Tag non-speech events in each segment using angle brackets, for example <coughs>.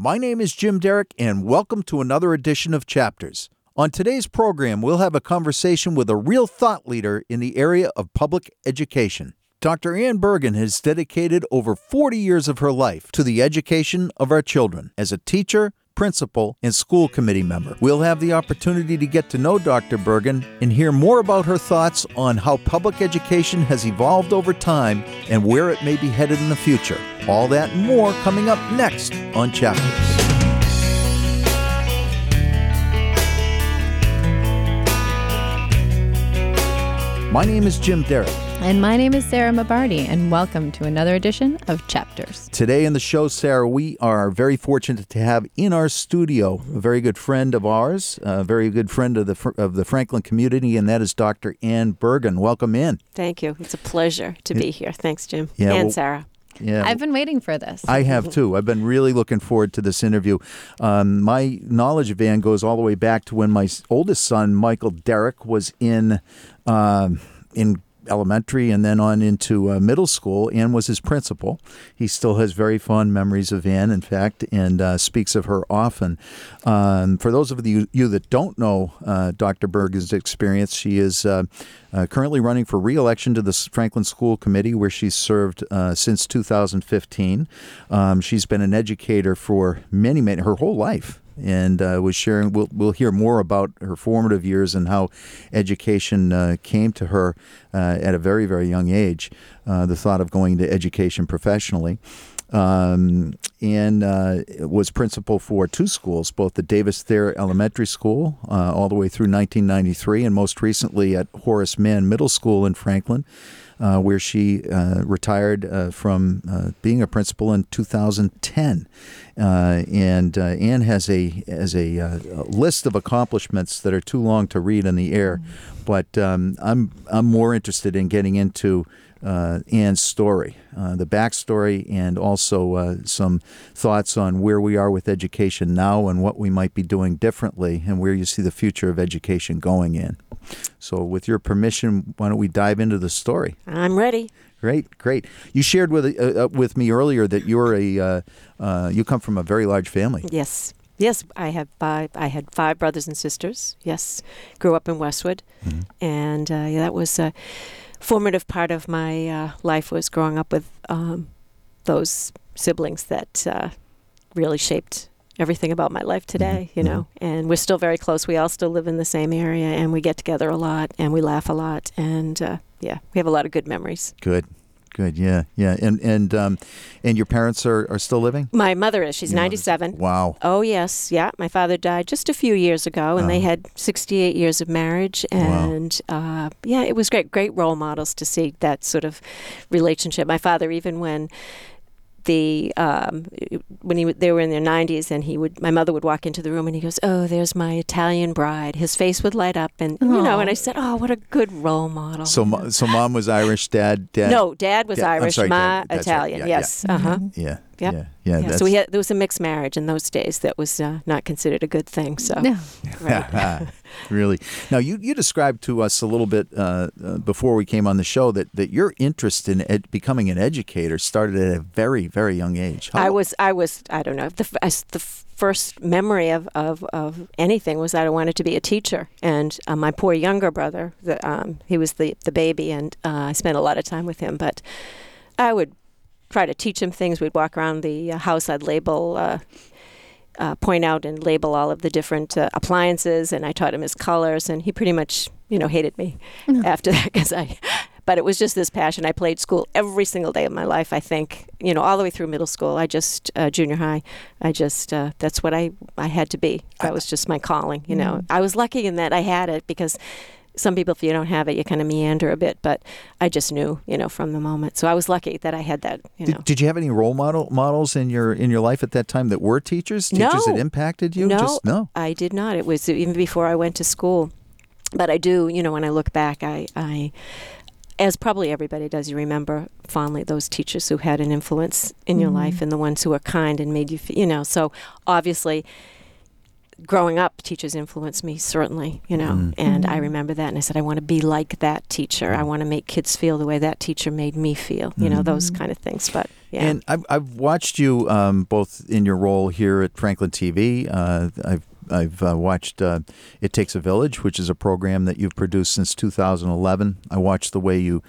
My name is Jim Derrick, and welcome to another edition of Chapters. On today's program, we'll have a conversation with a real thought leader in the area of public education. Dr. Anne Bergen has dedicated over 40 years of her life to the education of our children as a teacher, principal, and school committee member. We'll have the opportunity to get to know Dr. Bergen and hear more about her thoughts on how public education has evolved over time and where it may be headed in the future. All that and more coming up next on Chapters. My name is Jim Derrick. And my name is Sarah Mabardi, and welcome to another edition of Chapters. Today in the show, Sarah, we are very fortunate to have in our studio a very good friend of ours, a very good friend of the of the Franklin community, and that is Dr. Anne Bergen. Welcome in. Thank you. It's a pleasure to be here. Thanks, Jim. Yeah, and well- Sarah. Yeah, I've been waiting for this. I have too. I've been really looking forward to this interview. Um, my knowledge of Anne goes all the way back to when my oldest son, Michael Derrick, was in um, in elementary and then on into uh, middle school. Anne was his principal. He still has very fond memories of Anne, in fact, and uh, speaks of her often. Um, for those of you, you that don't know uh, Dr. Bergen's experience, she is uh, uh, currently running for re-election to the Franklin School Committee, where she's served uh, since 2015. Um, she's been an educator for many, many her whole life and uh, was sharing. We'll, we'll hear more about her formative years and how education uh, came to her uh, at a very, very young age. Uh, the thought of going to education professionally. Um, and uh, was principal for two schools, both the Davis Thayer Elementary School uh, all the way through 1993, and most recently at Horace Mann Middle School in Franklin, uh, where she uh, retired uh, from uh, being a principal in 2010. Uh, and uh, Anne has a has a, uh, a list of accomplishments that are too long to read in the air, but um, I'm I'm more interested in getting into uh, Anne's story, uh, the backstory, and also uh, some thoughts on where we are with education now and what we might be doing differently, and where you see the future of education going in. So, with your permission, why don't we dive into the story? I'm ready. Great, great. You shared with uh, uh, with me earlier that you're a uh, uh, you come from a very large family. Yes. Yes, I have five. I had five brothers and sisters. Yes, grew up in Westwood, Mm-hmm. and uh, yeah, that was a formative part of my uh, life. Was growing up with um, those siblings that uh, really shaped everything about my life today. You know, and we're still very close. We all still live in the same area, and we get together a lot, and we laugh a lot, and uh, yeah, we have a lot of good memories. Good, good. Yeah, yeah. And and um, and your parents are, are still living. My mother is. She's Your mother's- 97. Wow. Oh yes, yeah. My father died just a few years ago, and they Uh-huh. had 68 years of marriage, Wow. and uh, yeah, it was great. Great role models to see that sort of relationship. My father, even when the um, when he w- they were in their 90s, and he would my mother would walk into the room, and he goes, "Oh, there's my Italian bride." His face would light up, and you know, and I said, "Oh, what a good role model." So so mom was Irish, dad dad. no, Dad was Dad- Irish, sorry, Ma Dad. That's right. Italian. Yeah, yeah. yes, uh huh. Yeah. Yep. Yeah. Yeah. Yeah, so we had there was a mixed marriage in those days that was uh, not considered a good thing. So Yeah. right. <laughs> really. Now, you, you described to us a little bit uh, uh, before we came on the show that, that your interest in ed- becoming an educator started at a very, very young age. How- I was I was I don't know the f- I s- the first memory of, of, of anything was that I wanted to be a teacher and uh, my poor younger brother the, um, he was the the baby and uh, I spent a lot of time with him but I would try to teach him things we'd walk around the uh, house I'd label uh, uh, point out and label all of the different uh, appliances and I taught him his colors and he pretty much you know hated me after that because I <laughs> but it was just this passion. I played school every single day of my life. I think you know all the way through middle school. I just uh, junior high. I just uh, that's what I I had to be. That was just my calling. You know, I was lucky in that I had it because some people, if you don't have it, you kind of meander a bit. But I just knew, you know, from the moment. So I was lucky that I had that. You know, did, did you have any role model models in your in your life at that time that were teachers? Teachers that impacted you? No. Just no. I did not. It was even before I went to school. But I do, you know, when I look back, I, I, as probably everybody does, you remember fondly those teachers who had an influence in your mm-hmm. life and the ones who were kind and made you, feel, you know. So obviously, growing up, teachers influenced me certainly, you know. Mm. And I remember that, and I said, I want to be like that teacher. I want to make kids feel the way that teacher made me feel, you know, those kind of things. But yeah. And I've, I've watched you um, both in your role here at Franklin TV. Uh, I've I've uh, watched uh, It Takes a Village, which is a program that you've produced since 2011. I watched the way you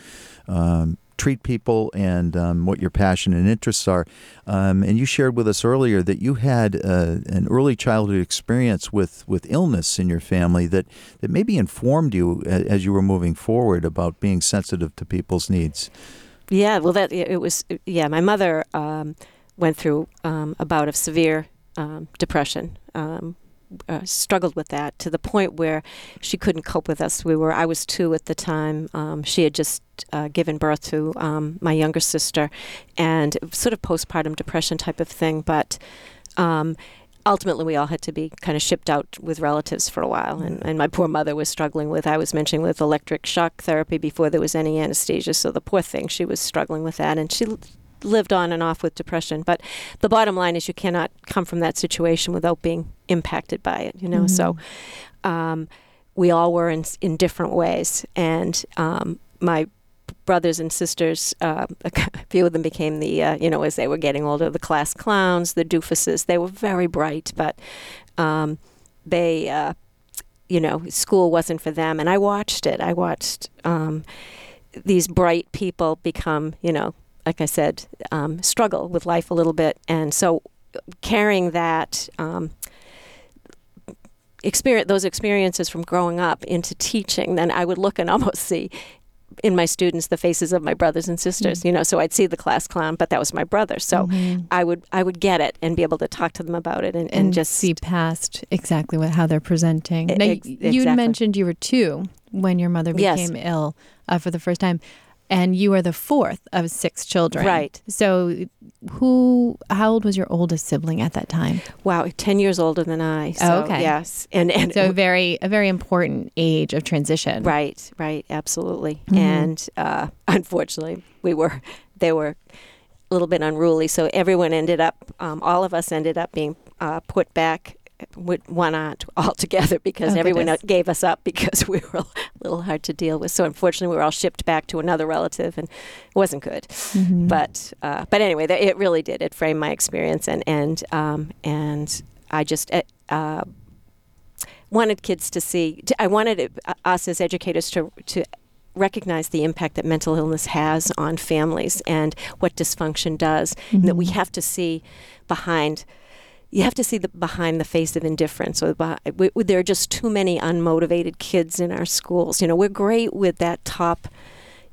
um, treat people and um, what your passion and interests are. Um, and you shared with us earlier that you had uh, an early childhood experience with, with illness in your family that, that maybe informed you as you were moving forward about being sensitive to people's needs. Yeah, well, that it was. Yeah, my mother um, went through um, a bout of severe um, depression. Uh, struggled with that to the point where she couldn't cope with us. We were. I was two at the time. Um, she had just uh, given birth to um, my younger sister, and sort of postpartum depression type of thing. But um, ultimately we all had to be kind of shipped out with relatives for a while and, and my poor mother was struggling with i was mentioning with electric shock therapy before there was any anesthesia so the poor thing she was struggling with that and she lived on and off with depression but the bottom line is you cannot come from that situation without being impacted by it you know so um, we all were in, in different ways and um, my brothers and sisters, uh, <laughs> a few of them became the, uh, you know, as they were getting older, the class clowns, the doofuses. They were very bright, but um, they, uh, you know, school wasn't for them. And I watched it. I watched um, these bright people become, you know, like I said, um, struggle with life a little bit. And so carrying that. Um, experience those experiences from growing up into teaching then i would look and <laughs> almost see in my students the faces of my brothers and sisters you know so i'd see the class clown but that was my brother so Mhm. i would i would get it and be able to talk to them about it and, and, and just see past exactly what how they're presenting. Now, ex- you exactly. mentioned you were two when your mother Yes. became ill uh, for the first time, and you are the fourth of six children. Right. So, who? How old was your oldest sibling at that time? wow 10 years older than i so Oh, okay. yes and and So, a very a very important age of transition. right right absolutely Mhm. and uh, unfortunately we were they were a little bit unruly so everyone ended up um, all of us ended up being uh, put back with one aunt <laughs> altogether because Oh, everyone goodness. gave us up <laughs> because we were a little hard to deal with so unfortunately we were all shipped back to another relative and it wasn't good Mhm. but uh, but anyway, th- it really did. It framed my experience, and and um, and I just uh, uh, wanted kids to see. I wanted it, uh, us as educators to to recognize the impact that mental illness has on families and what dysfunction does, and that we Mhm. have to see behind. You have to see the behind the face of indifference. Or we, we, there are just too many unmotivated kids in our schools. You know, we're great with that top,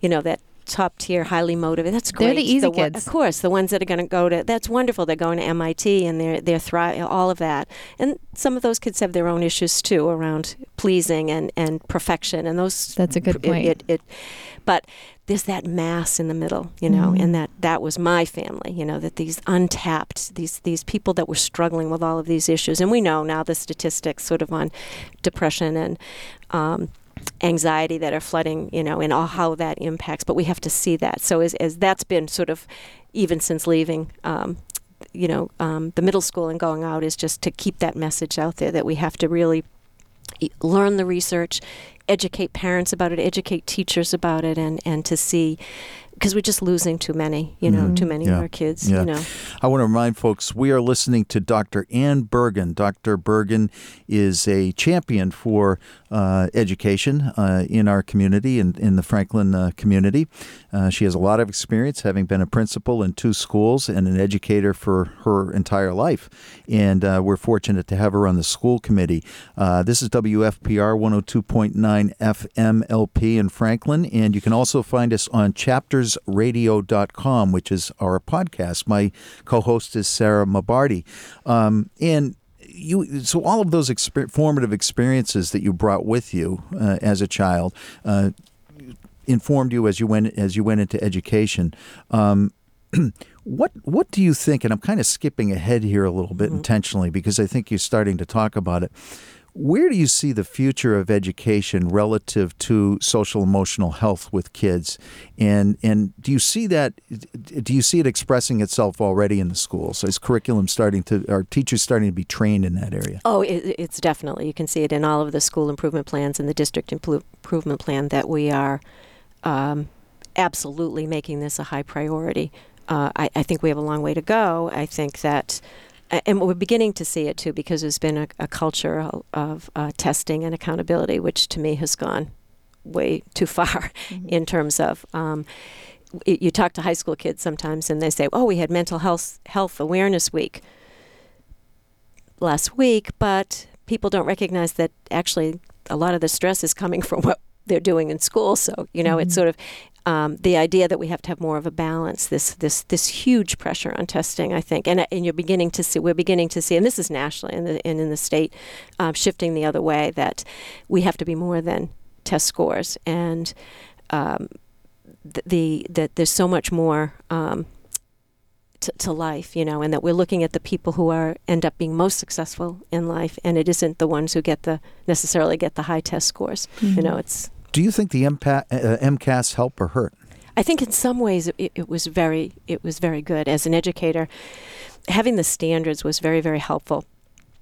you know, that top tier, highly motivated. That's great. They're the easy one- kids. Of course, the ones that are going to go to that's wonderful. They're going to MIT and they're they're thri- all of that. And some of those kids have their own issues too around pleasing and and perfection and those. That's a good it- point. It, it, but there's that mass in the middle, you know, Mhm. and that that was my family, you know, that these untapped these these people that were struggling with all of these issues, and we know now the statistics sort of on depression and. Um, anxiety that are flooding, you know, and all how that impacts. But we have to see that. So as, as that's been sort of, even since leaving, um, you know, um, the middle school and going out is just to keep that message out there that we have to really learn the research, educate parents about it, educate teachers about it, and and to see. Because we're just losing too many, you know, Mhm. too many Yeah. of our kids, Yeah. you know. I want to remind folks we are listening to Dr. Anne Bergen. Dr. Bergen is a champion for uh, education uh, in our community and in the Franklin uh, community. Uh, she has a lot of experience, having been a principal in two schools and an educator for her entire life. And uh, we're fortunate to have her on the school committee. This is WFPR 102.9 FM LP in Franklin. And you can also find us on chaptersradio.com, which is our podcast. My co host is Sarah Mabardi. Um, and you, so all of those exper- formative experiences that you brought with you uh, as a child uh, informed you as you went as you went into education. Um, <clears throat> what what do you think? And I'm kind of skipping ahead here a little bit intentionally because I think you're starting to talk about it. Where do you see the future of education relative to social emotional health with kids? And and do you see that do you see it expressing itself already in the schools? Is curriculum starting to are teachers starting to be trained in that area? Oh, it, it's definitely. You can see it in all of the school improvement plans and the district improvement plan that we are um, absolutely making this a high priority. uh, I, I think we have a long way to go. I think that and we're beginning to see it too because there's been a, a culture of uh, testing and accountability, which to me has gone way too <laughs> far mm-hmm. in terms of. Um, you talk to high school kids sometimes, and they say, "Oh, we had mental health health awareness week last week," but people don't recognize that actually a lot of the stress is coming <laughs> from what they're doing in school. So you know, mm-hmm. it's sort of um, the idea that we have to have more of a balance, this this this huge pressure on testing, I think, and and you're beginning to see, we're beginning to see, and this is nationally and, the, and in the state, um, shifting the other way that we have to be more than test scores, and um, the that there's so much more. Um, to, to life, you know, and that we're looking at the people who are end up being most successful in life, and it isn't the ones who get the necessarily get the high test scores. Mm-hmm. You know, it's do you think the MPA, uh, MCAS help or hurt? I think in some ways it, it, was very it was very good as an educator. Having the standards was very very helpful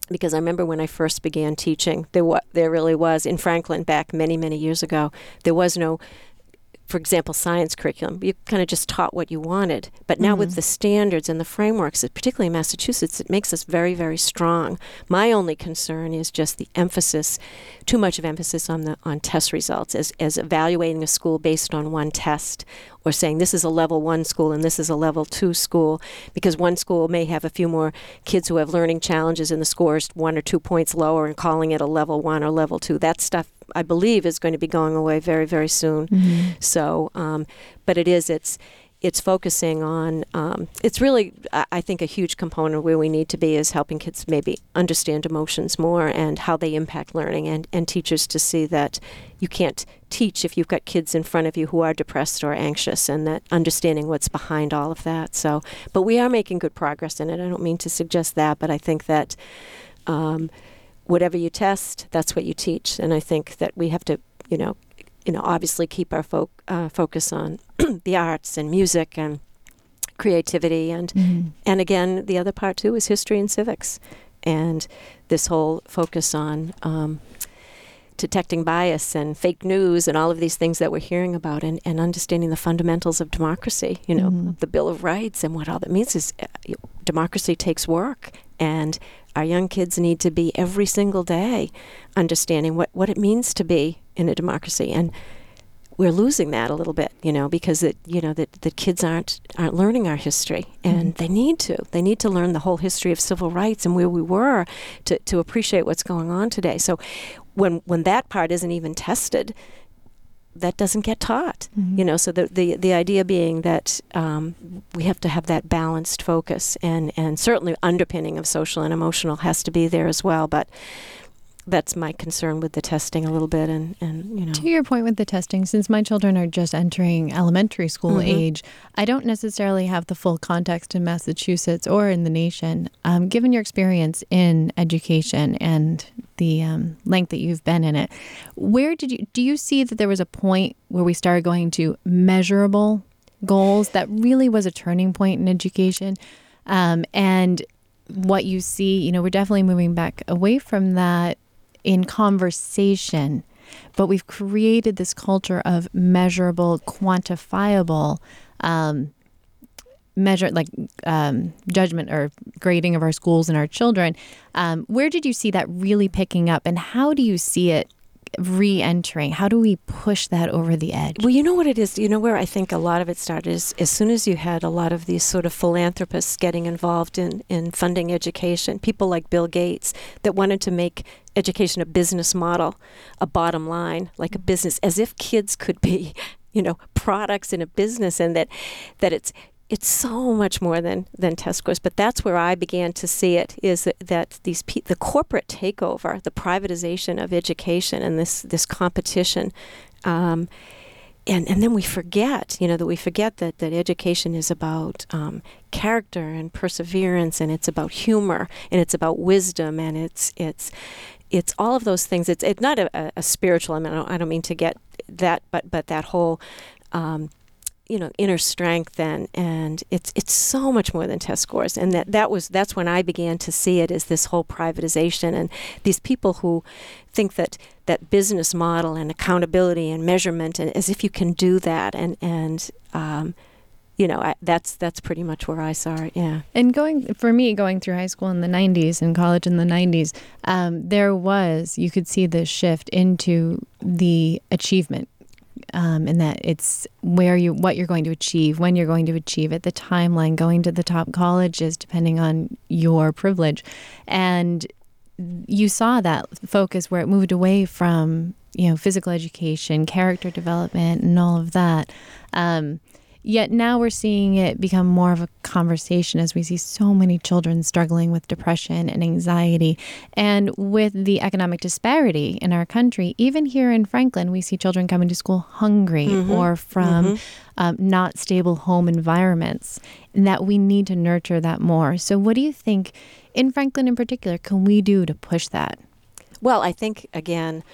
because I remember when I first began teaching, there wa- there really was in Franklin back many many years ago. There was no for example, science curriculum. You kind of just taught what you wanted. But now mm-hmm. with the standards and the frameworks, particularly in Massachusetts, it makes us very, very strong. My only concern is just the emphasis, too much of emphasis on the on test results, as, as evaluating a school based on one test, or saying this is a level one school and this is a level two school, because one school may have a few more kids who have learning challenges and the scores one or two points lower and calling it a level one or level two. That stuff I believe is going to be going away very, very soon. Mm-hmm. So, um, but it is, it's, it's focusing on um, it's really i think a huge component where we need to be is helping kids maybe understand emotions more and how they impact learning and, and teachers to see that you can't teach if you've got kids in front of you who are depressed or anxious and that understanding what's behind all of that so but we are making good progress in it i don't mean to suggest that but i think that um, whatever you test, that's what you teach. And I think that we have to, you know, you know, obviously keep our fo- uh, focus on <clears throat> the arts and music and creativity and mm-hmm. and again the other part too is history and civics and this whole focus on um, detecting bias and fake news and all of these things that we're hearing about and, and understanding the fundamentals of democracy you know mm-hmm. the bill of rights and what all that means is uh, democracy takes work and our young kids need to be every single day understanding what, what it means to be in a democracy. And we're losing that a little bit, you know, because it, you know, that the kids aren't aren't learning our history, and mm-hmm. they need to. They need to learn the whole history of civil rights and where we were to, to appreciate what's going on today. So, when when that part isn't even tested, that doesn't get taught mm-hmm. you know so the, the the idea being that um, we have to have that balanced focus and and certainly underpinning of social and emotional has to be there as well but that's my concern with the testing a little bit and, and you know. To your point with the testing since my children are just entering elementary school mm-hmm. age i don't necessarily have the full context in massachusetts or in the nation um, given your experience in education and the um, length that you've been in it. Where did you do you see that there was a point where we started going to measurable goals that really was a turning point in education? Um, and what you see, you know, we're definitely moving back away from that in conversation, but we've created this culture of measurable, quantifiable um, measure like um, judgment or grading of our schools and our children. Um, where did you see that really picking up, and how do you see it re-entering? How do we push that over the edge? Well, you know what it is. You know where I think a lot of it started is as soon as you had a lot of these sort of philanthropists getting involved in in funding education, people like Bill Gates that wanted to make education a business model, a bottom line, like a business, as if kids could be <laughs> you know products in a business and that that it's it's so much more than than test scores. But that's where I began to see it is that, that these pe- the corporate takeover, the privatization of education, and this this competition. Um, and, and then we forget, you know, that we forget that, that education is about um, character and perseverance, and it's about humor, and it's about wisdom, and it's it's it's all of those things. It's it's not a, a spiritual. I mean, I don't, I don't mean to get that, but but that whole um, you know inner strength and and it's it's so much more than test scores and that that was that's when I began to see it as this whole privatization and these people who think that that business model and accountability and measurement and as if you can do that and and um, you know, I, that's that's pretty much where I saw it. Yeah. And going for me, going through high school in the '90s and college in the '90s, um, there was you could see this shift into the achievement, um, and that it's where you what you're going to achieve, when you're going to achieve it, the timeline, going to the top colleges, depending on your privilege, and you saw that focus where it moved away from you know physical education, character development, and all of that. Um, Yet now we're seeing it become more of a conversation as we see so many children struggling with depression and anxiety. And with the economic disparity in our country, even here in Franklin, we see children coming to school hungry mm-hmm. or from mm-hmm. um, not stable home environments, and that we need to nurture that more. So, what do you think, in Franklin in particular, can we do to push that? Well, I think, again,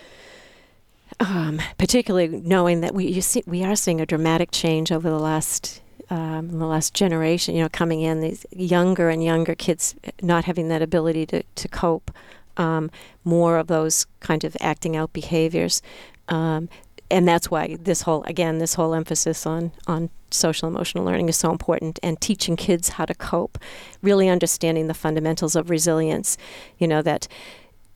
um, particularly knowing that we see, we are seeing a dramatic change over the last um, the last generation. You know, coming in these younger and younger kids not having that ability to to cope. Um, more of those kind of acting out behaviors. Um, and that's why this whole again this whole emphasis on on social emotional learning is so important and teaching kids how to cope really understanding the fundamentals of resilience you know that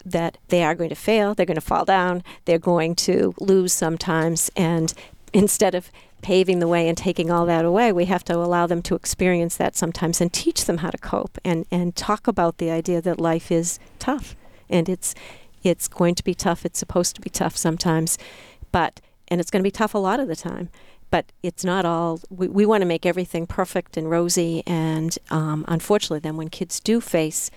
that they are going to fail, they're going to fall down, they're going to lose sometimes. And instead of paving the way and taking all that away, we have to allow them to experience that sometimes and teach them how to cope and, and talk about the idea that life is tough. And it's it's going to be tough. It's supposed to be tough sometimes, but and it's going to be tough a lot of the time. But it's not all. We, we want to make everything perfect and rosy. And um, unfortunately, then when kids do face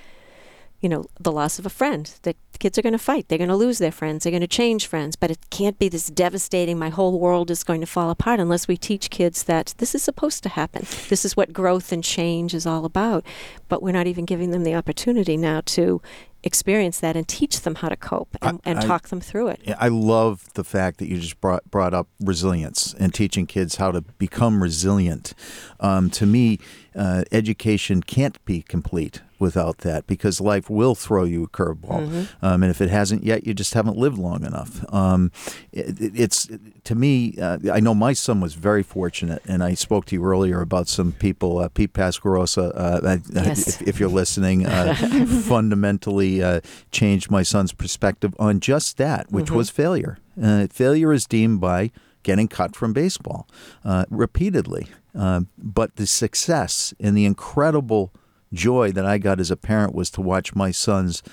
you know, the loss of a friend. The kids are going to fight. They're going to lose their friends. They're going to change friends. But it can't be this devastating, my whole world is going to fall apart unless we teach kids that this is supposed to happen. This is what growth and change is all about. But we're not even giving them the opportunity now to experience that and teach them how to cope and, I, and talk them through it. I love the fact that you just brought brought up resilience and teaching kids how to become resilient. Um, to me, uh, education can't be complete without that because life will throw you a curveball. Mm-hmm. Um, and if it hasn't yet, you just haven't lived long enough. Um, it, it's to me, uh, I know my son was very fortunate, and I spoke to you earlier about some people. Uh, Pete Pasquarosa, uh, yes. if, if, you're listening, uh, <laughs> fundamentally uh, changed my son's perspective on just that, which mm-hmm. was failure. Uh, failure is deemed by getting cut from baseball repeatedly. but the success and the incredible joy that I got as a parent was to watch my son's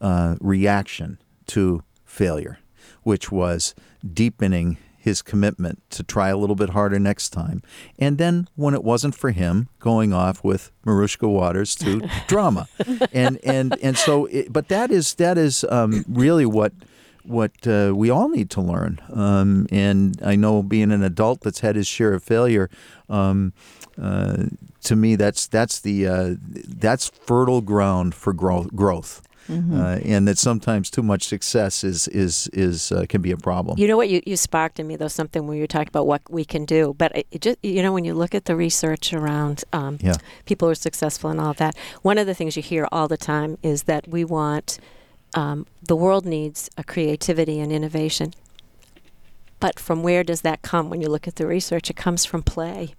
uh, reaction to failure, which was deepening his commitment to try a little bit harder next time. And then when it wasn't for him, going off with Marushka Waters to <laughs> drama. And and and so it, but that is that is um, really what what uh, we all need to learn. Um, and I know being an adult that's had his share of failure, um, uh, to me, that's that's the uh, that's fertile ground for growth. growth. Mm-hmm. Uh, and that sometimes too much success is is is uh, can be a problem. You know what you, you sparked in me though something where you talked about what we can do, but it, just you know when you look at the research around um, yeah. people who are successful and all of that, one of the things you hear all the time is that we want um, the world needs a creativity and innovation. But from where does that come? When you look at the research, it comes from play.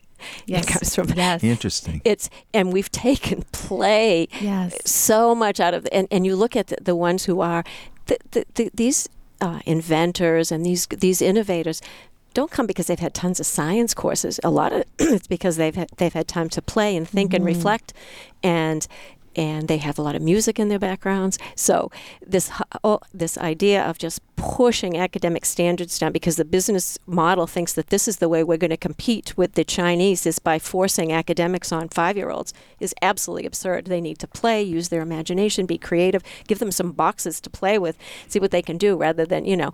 Yes. It comes from yes. interesting. It's and we've <laughs> taken play yes. so much out of the, and and you look at the, the ones who are the, the, the, these uh, inventors and these these innovators don't come because they've had tons of science courses. A lot of <clears throat> it's because they've had, they've had time to play and think mm-hmm. and reflect, and and they have a lot of music in their backgrounds. So this oh, this idea of just pushing academic standards down because the business model thinks that this is the way we're going to compete with the Chinese is by forcing academics on five-year-olds is absolutely absurd. They need to play, use their imagination, be creative, give them some boxes to play with, see what they can do rather than, you know,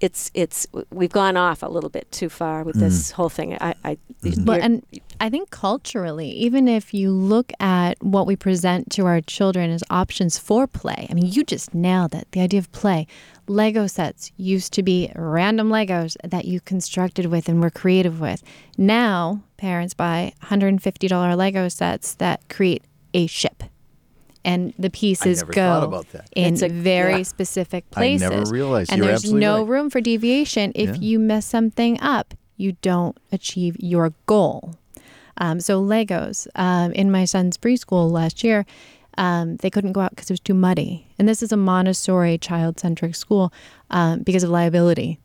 it's it's we've gone off a little bit too far with mm. this whole thing. I, I but, and I think culturally, even if you look at what we present to our children as options for play, I mean, you just nailed it. The idea of play. Lego sets used to be random Legos that you constructed with and were creative with. Now, parents buy $150 Lego sets that create a ship and the pieces go in a, very yeah. specific places. I never realized. And You're there's no right. room for deviation. If yeah. you mess something up, you don't achieve your goal. Um, so Legos um, in my son's preschool last year, um, they couldn't go out because it was too muddy. And this is a Montessori child-centric school um, because of liability.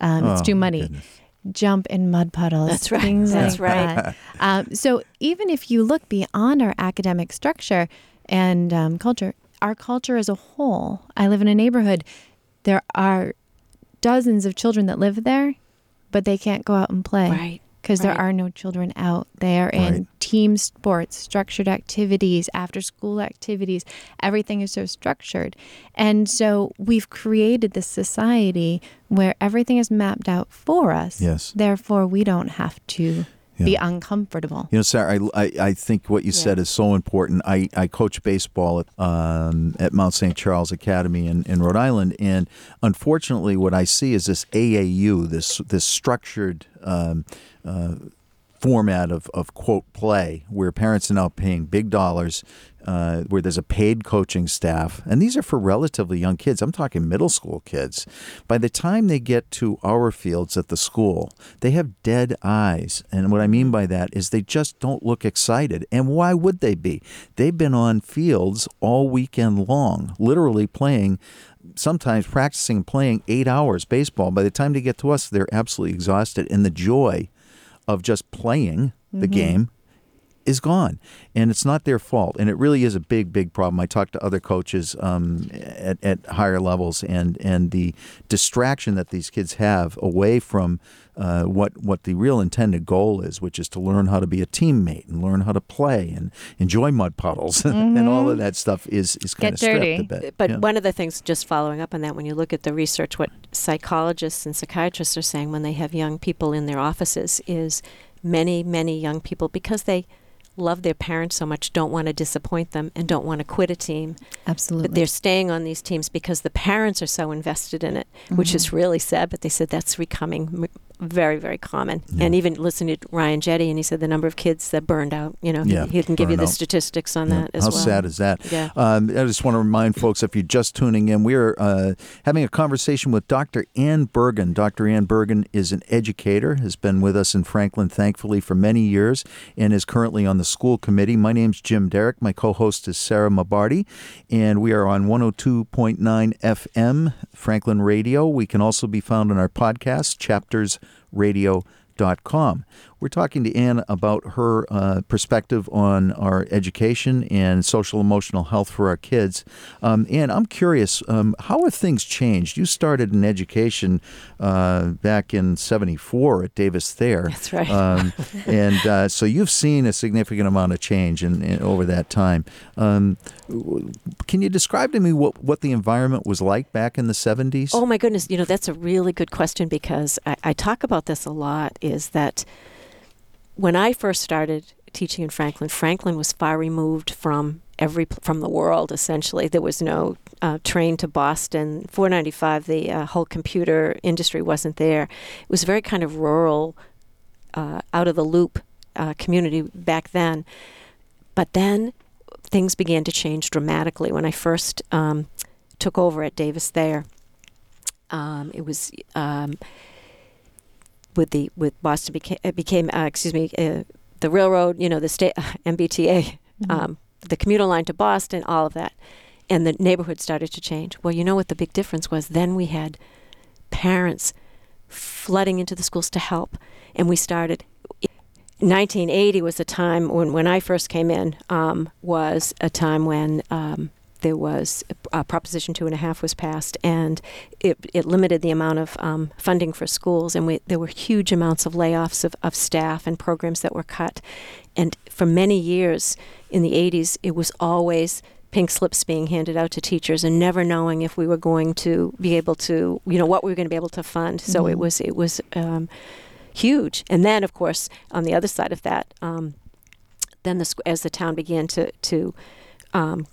Um, it's Oh, too muddy. goodness. Jump in mud puddles. That's right. Things That's like right. that. Um, so even if you look beyond our academic structure and um, culture, our culture as a whole, I live in a neighborhood. There are dozens of children that live there, but they can't go out and play Right. Because there are no children out. They are in Right. team sports, structured activities, after school activities. Everything is so structured. And so we've created this society where everything is mapped out for us. Yes. Therefore, we don't have to be uncomfortable. You know, Sarah, I, I, I think what you said is so important. I, I coach baseball at, um, at Mount St. Charles Academy in, in Rhode Island, and unfortunately, what I see is this AAU, this this structured um, uh, format of, of quote play, where parents are now paying big dollars, uh, where there's a paid coaching staff, and these are for relatively young kids. I'm talking middle school kids. By the time they get to our fields at the school, they have dead eyes, and what I mean by that is they just don't look excited. And why would they be? They've been on fields all weekend long, literally playing sometimes practicing playing eight hours baseball. By the time they get to us, they're absolutely exhausted, and the joy of just playing the mm-hmm. game is gone, and it's not their fault. And it really is a big, big problem. I talked to other coaches um, at, at higher levels, and and the distraction that these kids have away from uh, what what the real intended goal is, which is to learn how to be a teammate and learn how to play and enjoy mud puddles <laughs> and all of that stuff is is kind Get of stripped dirty. a bit. But Yeah. one of the things, just following up on that, when you look at the research, what psychologists and psychiatrists are saying when they have young people in their offices is many, many young people, because they love their parents so much, don't want to disappoint them and don't want to quit a team. Absolutely. But they're staying on these teams because the parents are so invested in it, which Mm-hmm. is really sad. But they said that's becoming very, very common. Yeah. And even listening to Ryan Jetty, and he said the number of kids that burned out. You know, Yeah, he, he can give you the out. statistics on Yeah. that as How well. How sad is that? Yeah. Um, I just want to remind folks if you're just tuning in, we're uh, having a conversation with Dr. Anne Bergen. Dr. Anne Bergen is an educator, has been with us in Franklin, thankfully, for many years, and is currently on the school committee. My name's Jim Derrick. My co host is Sarah Mabardi, and we are on 102.9 FM, Franklin Radio. We can also be found on our podcast, Chapters Radio com. We're talking to Anne about her uh, perspective on our education and social emotional health for our kids. Um, Anne, I'm curious, um, how have things changed? You started in education uh, back in 74 at Davis Thayer. That's right. Um, <laughs> and uh, so you've seen a significant amount of change in, in, over that time. Um, can you describe to me what, what the environment was like back in the 70s? Oh my goodness, you know that's a really good question because I, I talk about this a lot. Is that when I first started teaching in Franklin, Franklin was far removed from every from the world. Essentially, there was no uh, train to Boston. 495, the uh, whole computer industry wasn't there. It was a very kind of rural, uh, out of the loop uh, community back then. But then things began to change dramatically when I first um, took over at Davis Thayer, Um, it was um, with the with Boston became became uh, excuse me uh, the railroad you know the state <laughs> MBTA um, the commuter line to Boston all of that and the neighborhood started to change. Well, you know what the big difference was? Then we had parents flooding into the schools to help, and we started. 1980 was a time when, when I first came in, um, was a time when um, there was uh, Proposition Two and a Half was passed, and it, it limited the amount of um, funding for schools, and we, there were huge amounts of layoffs of, of staff and programs that were cut. And for many years in the 80s, it was always pink slips being handed out to teachers and never knowing if we were going to be able to, you know, what we were going to be able to fund. So it was it was um, huge. And then, of course, on the other side of that, um, then the, as the town began to to um,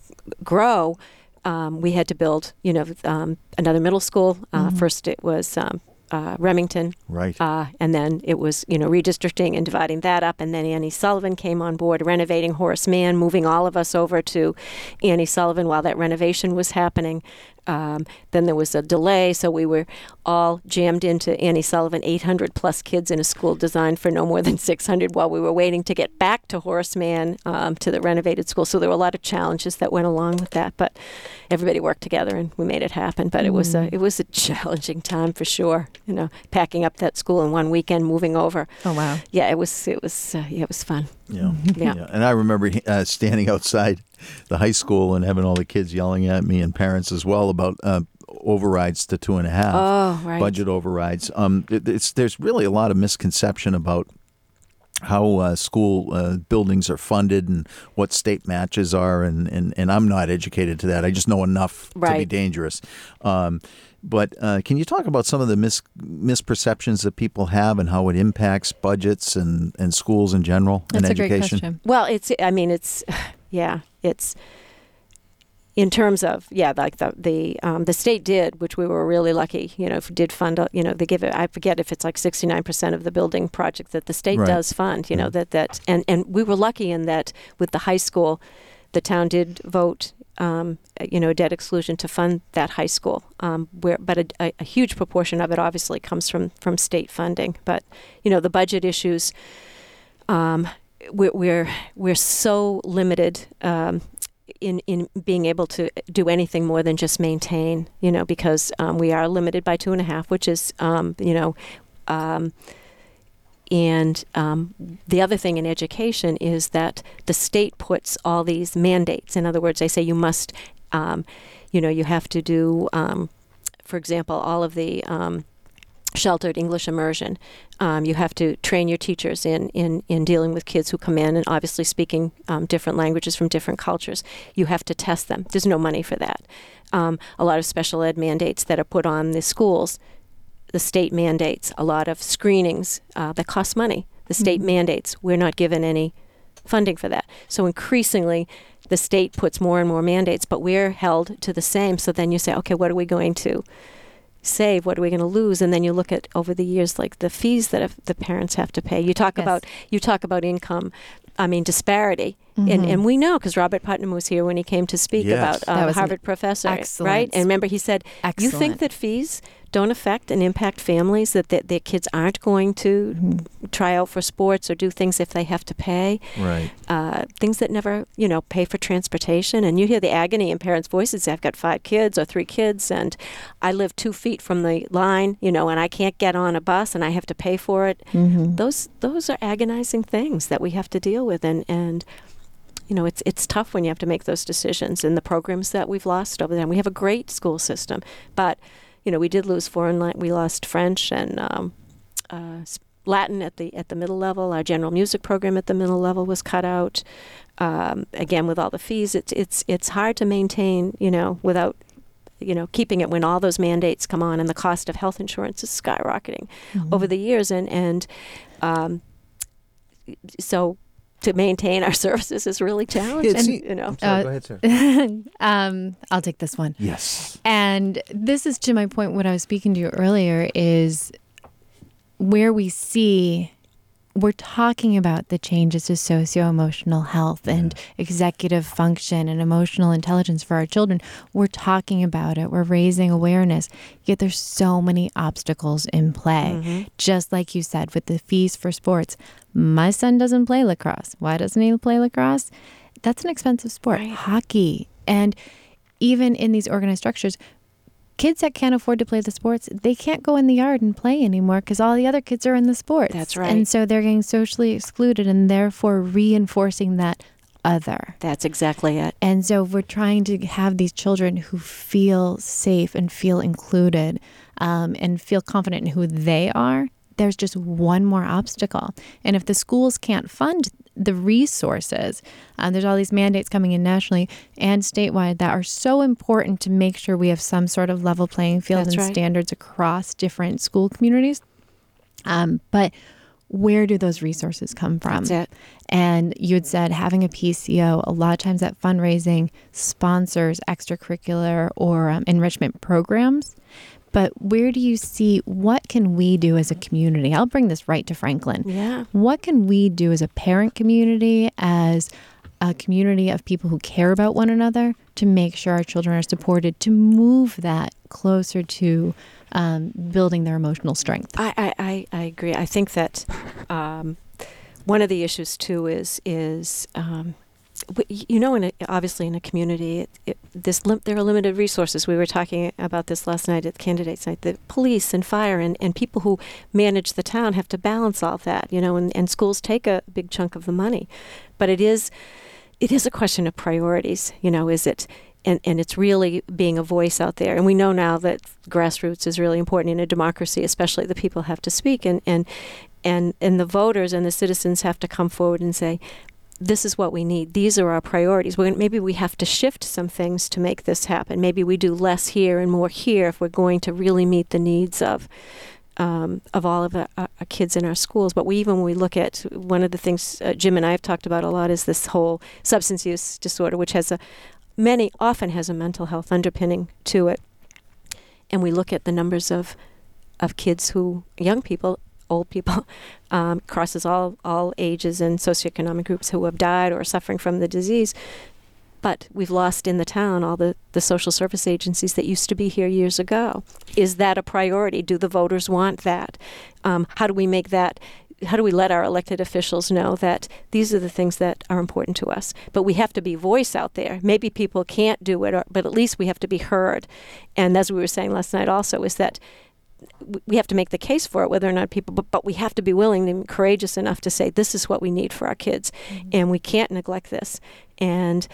grow, um, we had to build, you know, um, another middle school. Uh, First, it was um, uh, Remington, right. uh, and then it was, you know, redistricting and dividing that up. And then Annie Sullivan came on board, renovating Horace Mann, moving all of us over to Annie Sullivan while that renovation was happening. Um, then there was a delay, so we were all jammed into Annie Sullivan, 800 plus kids in a school designed for no more than <laughs> 600 while we were waiting to get back to Horace Mann um, to the renovated school. So there were a lot of challenges that went along with that, but everybody worked together and we made it happen. But it was a it was a <laughs> challenging time for sure. You know, packing up that school in one weekend, moving over. Oh wow. Yeah, it was it was uh, yeah, it was fun. Yeah. Yeah. And I remember uh, standing <laughs> outside the high school and having all the kids yelling at me and parents as well about uh, overrides to two and a half. Oh, right. Budget overrides. Um, it, it's there's really a lot of misconception about how uh, school uh, buildings are funded and what state matches are, and, and, and I'm not educated to that. I just know enough to be dangerous. Um, but uh, can you talk about some of the mis- misperceptions that people have and how it impacts budgets and, and schools in general That's and a great education? question. Well, it's I mean it's <sighs> yeah, it's in terms of yeah, like the the um, the state did, which we were really lucky. You know, if did fund. You know, they give it. I forget if it's like sixty nine percent of the building project that the state Right. does fund. You know that that and and we were lucky in that with the high school, the town did vote. Um, you know, debt exclusion to fund that high school. Um, where, but a, a, a huge proportion of it obviously comes from from state funding. But you know, the budget issues. Um, we're we're, we're so limited um, in in being able to do anything more than just maintain, you know, because um, we are limited by two and a half, which is, um, you know, um, and um, the other thing in education is that the state puts all these mandates. In other words, they say you must, um, you know, you have to do, for example, all of the sheltered English immersion. Um, you have to train your teachers in, in, in dealing with kids who come in and obviously speaking um, different languages from different cultures. You have to test them. There's no money for that. Um, a lot of special ed mandates that are put on the schools, the state mandates, a lot of screenings uh, that cost money. The state mandates, we're not given any funding for that. So increasingly, the state puts more and more mandates, but we're held to the same. So then you say, okay, what are we going to save? What are we going to lose? And then you look at over the years, like the fees that have, the parents have to pay. You talk Yes. about you talk about income. I mean disparity, and Mhm. and we know because Robert Putnam was here when he came to speak Yes. about That um, was Harvard professor, excellent right? And remember, he said, "You think that fees don't affect and impact families that, that their kids aren't going to Mhm. try out for sports or do things if they have to pay. Right. uh, things that never you know pay for transportation. And you hear the agony in parents voices. I've got five kids or three kids and i live two feet from the line you know and i can't get on a bus and i have to pay for it. Mhm. those those are agonizing things that we have to deal with. And and you know it's it's tough when you have to make those decisions and the programs that we've lost over there. We have a great school system. But you know we did lose foreign lang- we lost french and um, uh, Latin at the at the middle level. Our general music program at the middle level was cut out. Um, again, with all the fees, it's it's it's hard to maintain. You know, without you know keeping it when all those mandates come on and the cost of health insurance is skyrocketing Mm-hmm. over the years. And and um, so to maintain our <laughs> services is really challenging. see- you know. Sorry, Uh, go ahead, Sarah. <laughs> um, I'll take this one. Yes. And this is to my point, what I was speaking to you earlier is where we see we're talking about the changes to socio emotional health and executive function and emotional intelligence for our children. We're talking about it, we're raising awareness, yet there's so many obstacles in play. Mm-hmm. Just like you said, with the fees for sports. My son doesn't play lacrosse. Why doesn't he play lacrosse? That's an expensive sport. Right. Hockey. And even in these organized structures, kids that can't afford to play the sports, they can't go in the yard and play anymore because all the other kids are in the sports. That's right. And so they're getting socially excluded and therefore reinforcing that other. That's exactly it. And so we're trying to have these children who feel safe and feel included um, and feel confident in who they are. There's just one more obstacle. And if the schools can't fund the resources, uh, there's all these mandates coming in nationally and statewide that are so important to make sure we have some sort of level playing field That's and right. standards across different school communities. Um, but where do those resources come from? That's it. And you had said having a PCO, a lot of times that fundraising sponsors extracurricular or um, enrichment programs. But where do you see what can we do as a community? I'll bring this right to Franklin. Yeah. What can we do as a parent community, as a community of people who care about one another to make sure our children are supported to move that closer to um, building their emotional strength. I, I, I, I agree. I think that um, one of the issues too is is um, you know, in a, obviously in a community, it, it, this lim- there are limited resources. We were talking about this last night at the candidates night. The police and fire and, and people who manage the town have to balance all that, you know, and, and schools take a big chunk of the money. But it is it is a question of priorities. You know, is it and, and it's really being a voice out there. And we know now that grassroots is really important in a democracy, especially the people have to speak and, and and and the voters and the citizens have to come forward and say, this is what we need. These are our priorities. We're, maybe we have to shift some things to make this happen. Maybe we do less here and more here if we're going to really meet the needs of um, of all of our, our, kids in our schools. But we even when we look at one of the things uh, Jim and I have talked about a lot is this whole substance use disorder, which has a many often has a mental health underpinning to it. And we look at the numbers of of kids who young people old people, <laughs> um, crosses all, all ages and socioeconomic groups who have died or are suffering from the disease. But we've lost in the town all the, the social service agencies that used to be here years ago. Is that a priority? Do the voters want that? Um, how do we make that? How do we let our elected officials know that these are the things that are important to us? But we have to be voice out there. Maybe people can't do it, or, but at least we have to be heard. And as we were saying last night, also, is that we have to make the case for it, whether or not people, but, but we have to be willing and courageous enough to say, this is what we need for our kids, mm-hmm. and we can't neglect this. And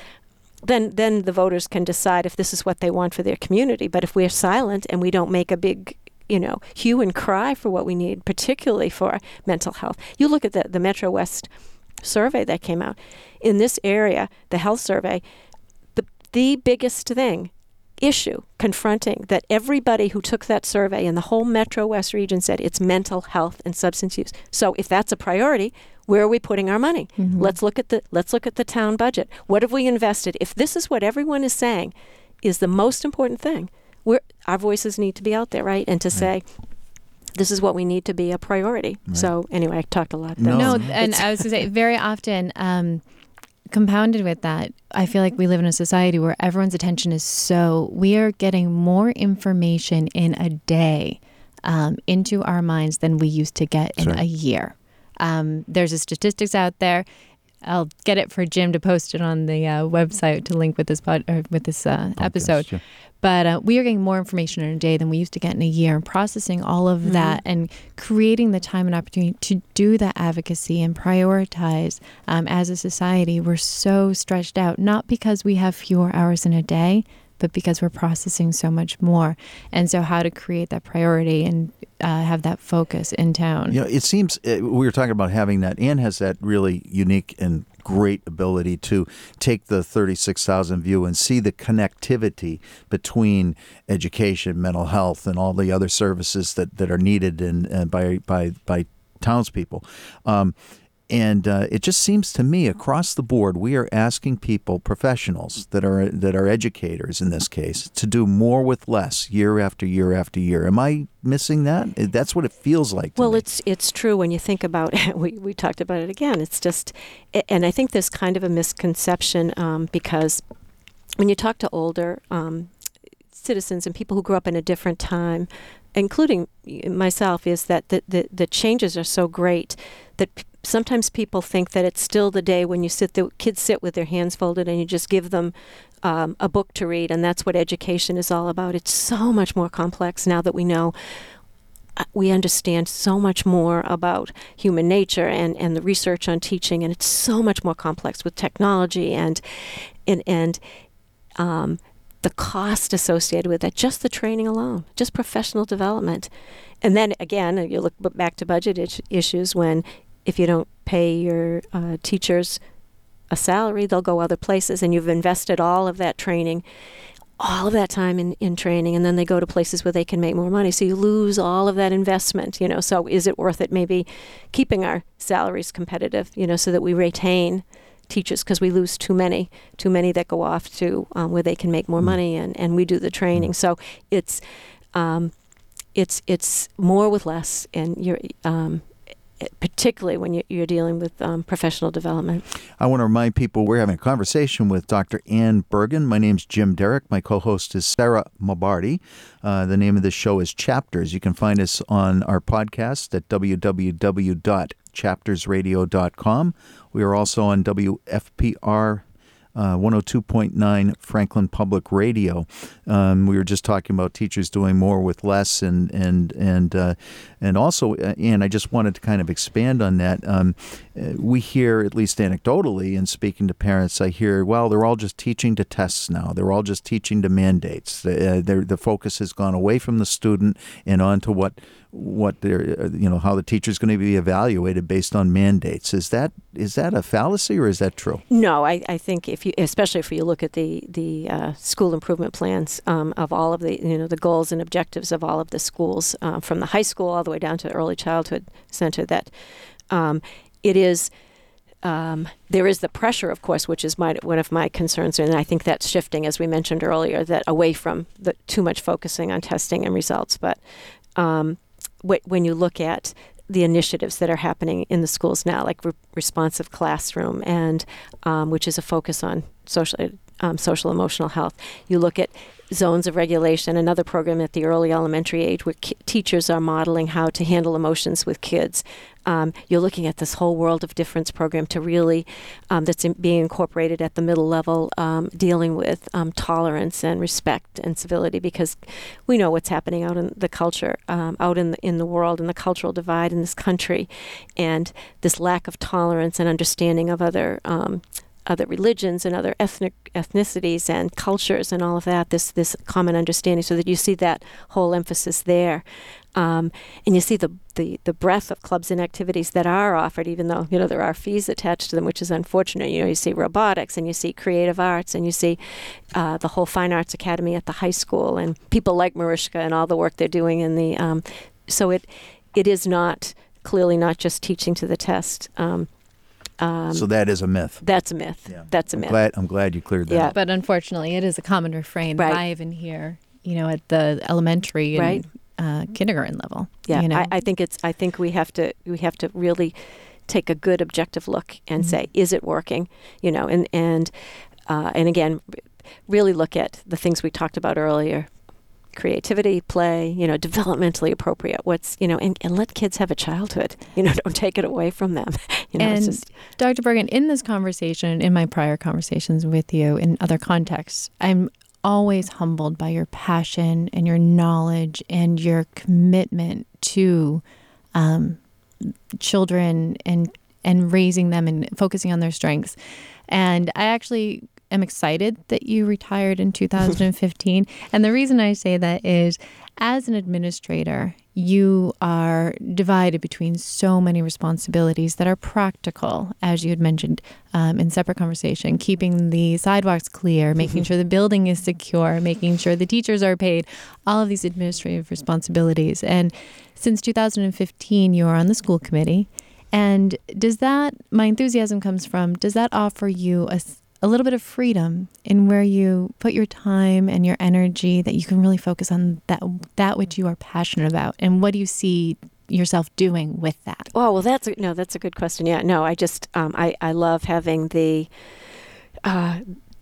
then, then the voters can decide if this is what they want for their community. But if we're silent and we don't make a big you know, hue and cry for what we need, particularly for mental health. You look at the, the Metro West survey that came out. In this area, the health survey, the, the biggest thing issue confronting that everybody who took that survey in the whole Metro West region said it's mental health and substance use. So if that's a priority, where are we putting our money? Mm-hmm. Let's look at the let's look at the town budget. What have we invested? If this is what everyone is saying is the most important thing, we our voices need to be out there, right? And to right. say this is what we need to be a priority. Right. So anyway, I talked a lot. There. No, no and I was going to say very often um, compounded with that, I feel like we live in a society where everyone's attention is so, we are getting more information in a day um, into our minds than we used to get in sure. a year. Um, there's a statistics out there. I'll get it for Jim to post it on the uh, website to link with this pod, or with this uh, episode. Yeah. But uh, we are getting more information in a day than we used to get in a year, and processing all of mm-hmm. that and creating the time and opportunity to do that advocacy and prioritize um, as a society. We're so stretched out, not because we have fewer hours in a day, but because we're processing so much more. And so, how to create that priority and uh, have that focus in town. You know, it seems uh, we were talking about having that. Anne has that really unique and great ability to take the 36,000 view and see the connectivity between education, mental health, and all the other services that, that are needed in, uh, by, by, by townspeople. Um, and uh, it just seems to me across the board we are asking people professionals that are that are educators in this case to do more with less year after year after year. Am i missing that? That's what it feels like well me. it's it's true when you think about it <laughs> we, we talked about it again. It's just and i think there's kind of a misconception um, because when you talk to older um, citizens and people who grew up in a different time including myself is that the, the, the changes are so great that sometimes people think that it's still the day when you sit the kids sit with their hands folded and you just give them um, a book to read and that's what education is all about it's so much more complex now that we know uh, we understand so much more about human nature and, and the research on teaching and it's so much more complex with technology and and and um, the cost associated with that, just the training alone, just professional development. And then again, you look back to budget issues when if you don't pay your uh, teachers a salary, they'll go other places, and you've invested all of that training, all of that time in, in training, and then they go to places where they can make more money. So you lose all of that investment, you know. So is it worth it maybe keeping our salaries competitive, you know, so that we retain teachers because we lose too many, too many that go off to um, where they can make more mm. money, and, and we do the training. Mm. So it's um, it's it's more with less, and you're um, particularly when you, are dealing with um, professional development. I want to remind people we're having a conversation with Dr. Anne Bergen. My name's Jim Derrick. My co host is Sarah Mabardi. Uh, the name of the show is Chapters. You can find us on our podcast at www.chaptersradio.com. We are also on WFPR uh, 102.9 Franklin Public Radio. Um, we were just talking about teachers doing more with less, and and and uh, and also, uh, and I just wanted to kind of expand on that. Um, uh, we hear, at least anecdotally, in speaking to parents, I hear, well, they're all just teaching to tests now. They're all just teaching to mandates. Uh, the focus has gone away from the student and onto what what they're uh, you know how the teacher is going to be evaluated based on mandates is that is that a fallacy or is that true no i, I think if you especially if you look at the the uh, school improvement plans um, of all of the you know the goals and objectives of all of the schools uh, from the high school all the way down to the early childhood center that um, it is um, there is the pressure, of course, which is my, one of my concerns, and I think that's shifting, as we mentioned earlier, that away from the too much focusing on testing and results. But um, when you look at the initiatives that are happening in the schools now, like re- responsive classroom, and um, which is a focus on social um, social emotional health. You look at zones of regulation, another program at the early elementary age where ki- teachers are modeling how to handle emotions with kids. Um, you're looking at this whole world of difference program to really um, that's in, being incorporated at the middle level, um, dealing with um, tolerance and respect and civility because we know what's happening out in the culture, um, out in the, in the world, and the cultural divide in this country, and this lack of tolerance and understanding of other um, other religions and other ethnic ethnicities and cultures and all of that. This this common understanding, so that you see that whole emphasis there, um, and you see the, the the breadth of clubs and activities that are offered, even though you know there are fees attached to them, which is unfortunate. You know, you see robotics and you see creative arts and you see uh, the whole fine arts academy at the high school and people like Mariska and all the work they're doing in the. Um, so it it is not clearly not just teaching to the test. Um, um, so that is a myth. That's a myth. Yeah. That's a I'm myth. Glad, I'm glad you cleared that. Yeah. But unfortunately, it is a common refrain right. I even hear, you know, at the elementary and right. uh, kindergarten level. Yeah, you know? I, I, think it's. I think we have to. We have to really take a good objective look and mm-hmm. say, is it working? You know, and and uh, and again, really look at the things we talked about earlier creativity, play, you know, developmentally appropriate. What's, you know, and, and let kids have a childhood. You know, <laughs> don't take it away from them. <laughs> You know, and just... Dr. Bergen, in this conversation, in my prior conversations with you in other contexts, I'm always humbled by your passion and your knowledge and your commitment to um, children and and raising them and focusing on their strengths. And I actually am excited that you retired in 2015. <laughs> and the reason I say that is as an administrator, you are divided between so many responsibilities that are practical, as you had mentioned um, in separate conversation, keeping the sidewalks clear, <laughs> making sure the building is secure, making sure the teachers are paid, all of these administrative responsibilities. And since 2015, you are on the school committee. And does that, my enthusiasm comes from, does that offer you a a little bit of freedom in where you put your time and your energy that you can really focus on that that which you are passionate about. And what do you see yourself doing with that? Oh well that's a, no that's a good question. Yeah no i just um, I, I love having the uh,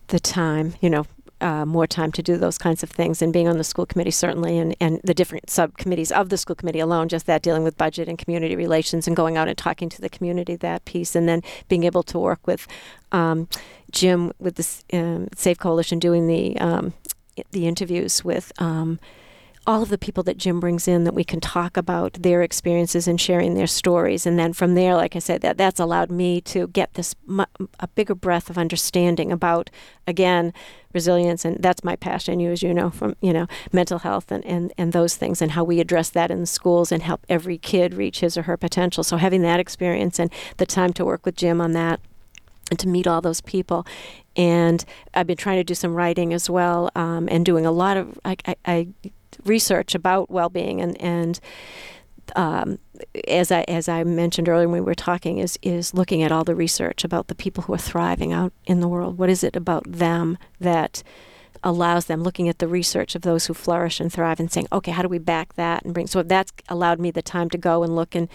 the time you know uh, more time to do those kinds of things and being on the school committee certainly and, and the different subcommittees of the school committee alone just that dealing with budget and community relations and going out and talking to the community that piece and then being able to work with um, jim with the um, safe coalition doing the um, the interviews with um, all of the people that Jim brings in that we can talk about their experiences and sharing their stories. And then from there, like I said, that that's allowed me to get this a bigger breadth of understanding about again resilience. And that's my passion you as you know from you know mental health and, and and those things and how we address that in the schools and help every kid reach his or her potential. So having that experience and the time to work with jim on that and to meet all those people. And i've been trying to do some writing as well um, and doing a lot of I, I, I research about well-being and and um, as I as I mentioned earlier when we were talking is is looking at all the research about the people who are thriving out in the world. What is it about them that allows them looking at the research of those who flourish and thrive and saying, okay, how do we back that and bring? So that's allowed me the time to go and look and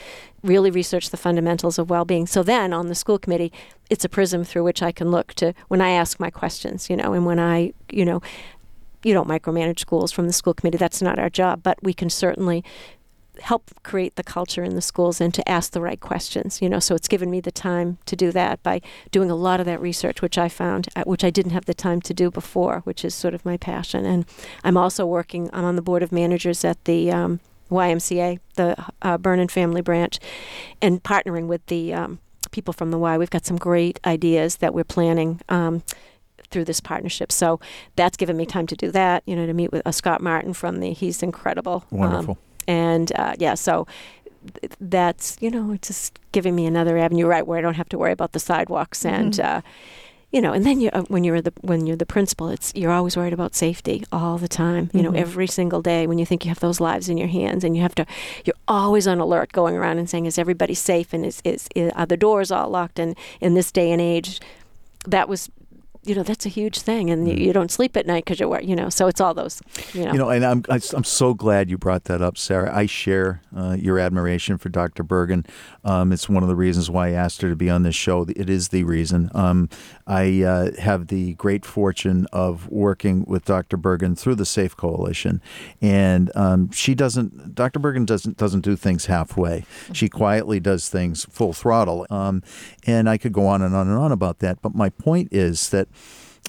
really research the fundamentals of well-being. So then on the school committee, it's a prism through which I can look to when I ask my questions, you know, and when I, you know, you don't micromanage schools from the school committee. That's not our job, but we can certainly help create the culture in the schools and to ask the right questions you know so it's given me the time to do that by doing a lot of that research which i found uh, which i didn't have the time to do before which is sort of my passion and i'm also working i'm on the board of managers at the um, ymca the uh, family branch and partnering with the um, people from the y we've got some great ideas that we're planning um, through this partnership. So that's given me time to do that, you know, to meet with uh, Scott Martin from the, he's incredible. Um, Wonderful. And uh, yeah, so that's you know it's just giving me another avenue right where I don't have to worry about the sidewalks and mm-hmm. uh, you know and then you uh, when you're the when you're the principal it's you're always worried about safety all the time you mm-hmm. know every single day when you think you have those lives in your hands and you have to you're always on alert going around and saying is everybody safe and is is, is are the doors all locked and in this day and age that was you know that's a huge thing and mm. you, you, don't sleep at night because you're you know so it's all those you know. You know and i'm i'm so glad you brought that up sarah. I share uh, your admiration for dr bergen. Um, it's one of the reasons why i asked her to be on this show. It is the reason. Um, i uh, have the great fortune of working with dr bergen through the safe coalition and um, she doesn't dr bergen doesn't doesn't do things halfway. She quietly does things full throttle. Um, and i could go on and on and on about that but my point is that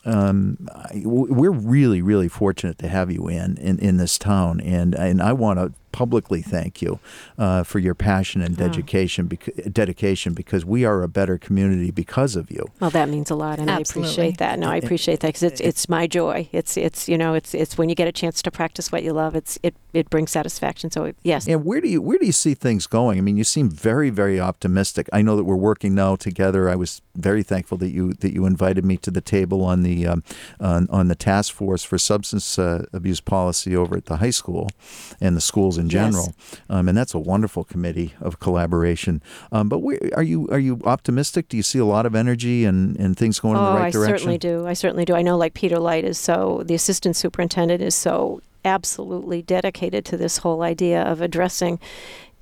um, we're really, really fortunate to have you in, in, in this town, and and I want to publicly thank you uh, for your passion and dedication, bec- dedication because we are a better community because of you. Well, that means a lot, and Absolutely. I appreciate that. No, I appreciate that because it's it's my joy. It's it's you know it's it's when you get a chance to practice what you love. It's it it brings satisfaction. So yes. And where do you where do you see things going? I mean, you seem very very optimistic. I know that we're working now together. I was very thankful that you that you invited me to the table on the um, on, on the task force for substance uh, abuse policy over at the high school and the schools in general, yes. um, and that's a wonderful committee of collaboration. Um, but where, are you are you optimistic? Do you see a lot of energy and, and things going oh, in the right I direction? I certainly do. I certainly do. I know, like Peter Light is so the assistant superintendent is so absolutely dedicated to this whole idea of addressing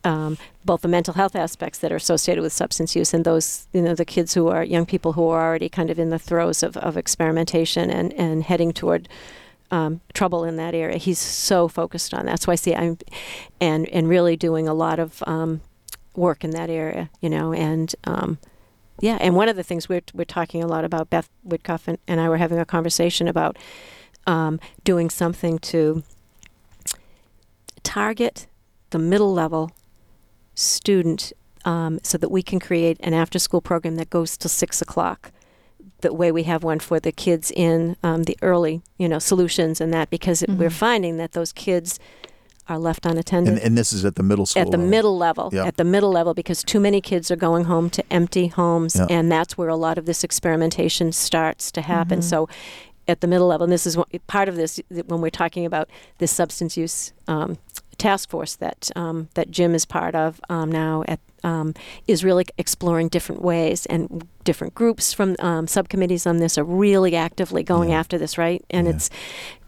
um, both the mental health aspects that are associated with substance use and those, you know, the kids who are young people who are already kind of in the throes of, of experimentation and, and heading toward um, trouble in that area. He's so focused on that. So I see I'm, and and really doing a lot of um, work in that area, you know, and um, yeah. And one of the things we're we're talking a lot about, Beth Whitcuff and, and I were having a conversation about um, doing something to target the middle level student um, so that we can create an after school program that goes till six o'clock the way we have one for the kids in um, the early, you know, solutions and that because mm-hmm. we're finding that those kids are left unattended. And, and, this is at the middle school. At the level. middle level. Yep. At the middle level, because too many kids are going home to empty homes, yep. and that's where a lot of this experimentation starts to happen. Mm-hmm. So, at the middle level, and this is what, part of this when we're talking about this substance use um, task force that um, that Jim is part of um, now at um, is really exploring different ways and different groups from um, subcommittees on this are really actively going yeah. after this, right? And yeah. it's